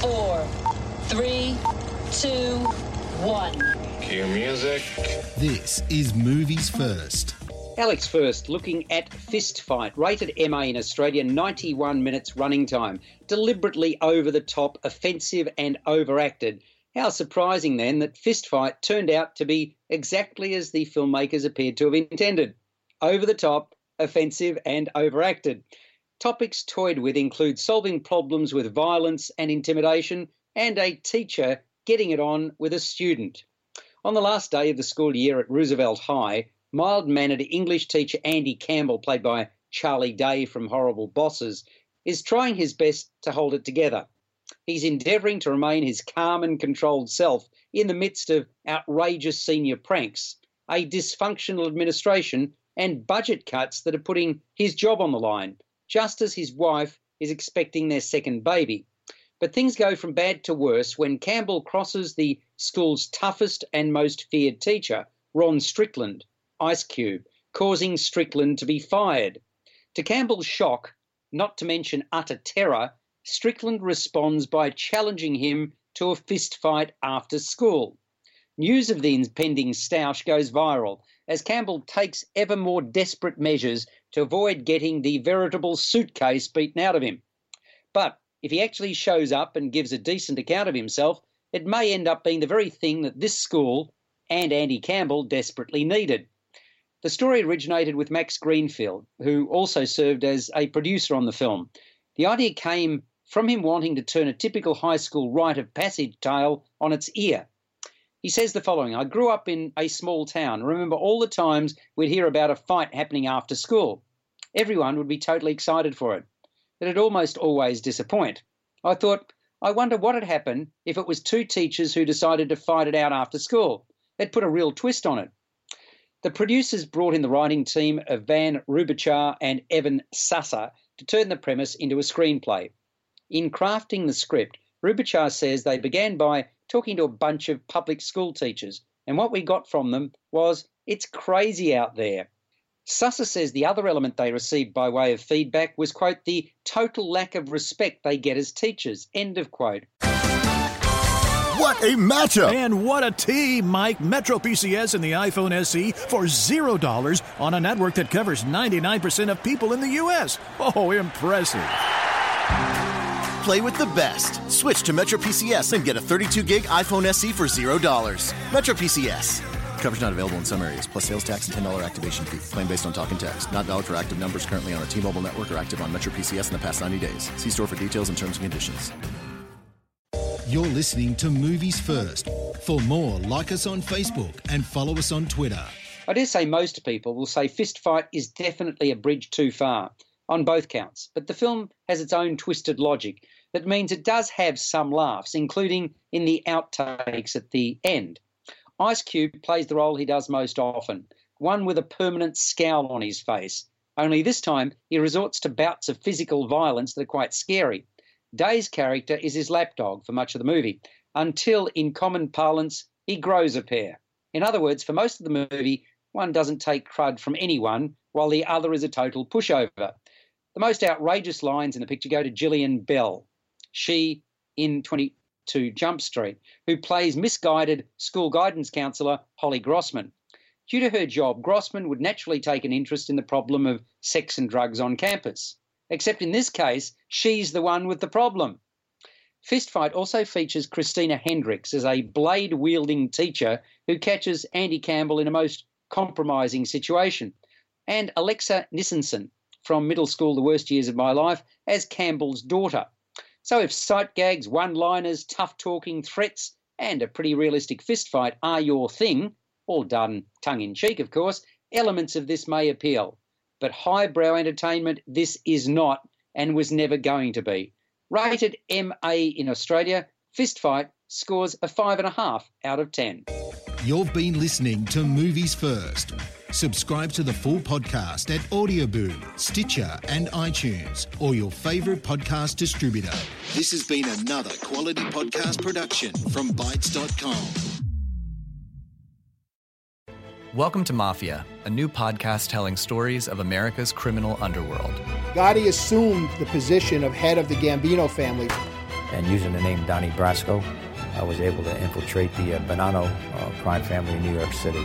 Five, four, three, two, one. Cue music. This is Movies First. Alex First looking at Fist Fight, rated MA in Australia, 91 minutes running time. Deliberately over the top, offensive, and overacted. How surprising then that Fist Fight turned out to be exactly as the filmmakers appeared to have intended over the top, offensive, and overacted. Topics toyed with include solving problems with violence and intimidation, and a teacher getting it on with a student. On the last day of the school year at Roosevelt High, mild mannered English teacher Andy Campbell, played by Charlie Day from Horrible Bosses, is trying his best to hold it together. He's endeavouring to remain his calm and controlled self in the midst of outrageous senior pranks, a dysfunctional administration, and budget cuts that are putting his job on the line just as his wife is expecting their second baby. But things go from bad to worse when Campbell crosses the school's toughest and most feared teacher, Ron Strickland, Ice Cube, causing Strickland to be fired. To Campbell's shock, not to mention utter terror, Strickland responds by challenging him to a fist fight after school. News of the impending stoush goes viral as Campbell takes ever more desperate measures to avoid getting the veritable suitcase beaten out of him. But if he actually shows up and gives a decent account of himself, it may end up being the very thing that this school and Andy Campbell desperately needed. The story originated with Max Greenfield, who also served as a producer on the film. The idea came from him wanting to turn a typical high school rite of passage tale on its ear. He says the following I grew up in a small town. Remember all the times we'd hear about a fight happening after school. Everyone would be totally excited for it, it'd almost always disappoint. I thought, I wonder what had happened if it was two teachers who decided to fight it out after school. They'd put a real twist on it. The producers brought in the writing team of Van Robichaux and Evan Susser to turn the premise into a screenplay. In crafting the script, Robichaux says they began by talking to a bunch of public school teachers, and what we got from them was it's crazy out there. Susser says the other element they received by way of feedback was, quote, the total lack of respect they get as teachers, end of quote. What a matchup! And what a team, Mike. Metro PCS and the iPhone SE for $0 on a network that covers 99% of people in the U.S. Oh, impressive. Play with the best. Switch to Metro PCS and get a 32 gig iPhone SE for $0. Metro PCS. Coverage not available in some areas, plus sales tax and $10 activation fee. Claim based on talk and text. Not valid for active numbers currently on a T Mobile network or active on Metro PCS in the past 90 days. See store for details and terms and conditions. You're listening to Movies First. For more, like us on Facebook and follow us on Twitter. I dare say most people will say Fist Fight is definitely a bridge too far on both counts, but the film has its own twisted logic that means it does have some laughs, including in the outtakes at the end. Ice Cube plays the role he does most often, one with a permanent scowl on his face. Only this time he resorts to bouts of physical violence that are quite scary. Day's character is his lapdog for much of the movie, until, in common parlance, he grows a pair. In other words, for most of the movie, one doesn't take crud from anyone, while the other is a total pushover. The most outrageous lines in the picture go to Gillian Bell, she in 22 Jump Street, who plays misguided school guidance counsellor Holly Grossman. Due to her job, Grossman would naturally take an interest in the problem of sex and drugs on campus. Except in this case, she's the one with the problem. Fist Fight also features Christina Hendricks as a blade wielding teacher who catches Andy Campbell in a most compromising situation, and Alexa Nisenson from Middle School The Worst Years of My Life as Campbell's daughter. So if sight gags, one liners, tough talking, threats, and a pretty realistic fistfight are your thing, all done tongue in cheek, of course, elements of this may appeal. But highbrow entertainment, this is not and was never going to be. Rated MA in Australia, Fist Fight scores a 5.5 out of 10. You've been listening to Movies First. Subscribe to the full podcast at Audioboom, Stitcher, and iTunes, or your favourite podcast distributor. This has been another quality podcast production from Bytes.com. Welcome to Mafia, a new podcast telling stories of America's criminal underworld. Gotti assumed the position of head of the Gambino family. And using the name Donnie Brasco, I was able to infiltrate the uh, Bonanno uh, crime family in New York City.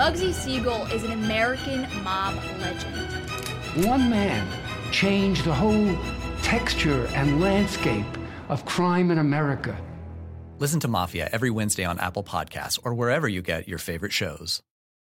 Bugsy Siegel is an American mob legend. One man changed the whole texture and landscape of crime in America. Listen to Mafia every Wednesday on Apple Podcasts or wherever you get your favorite shows.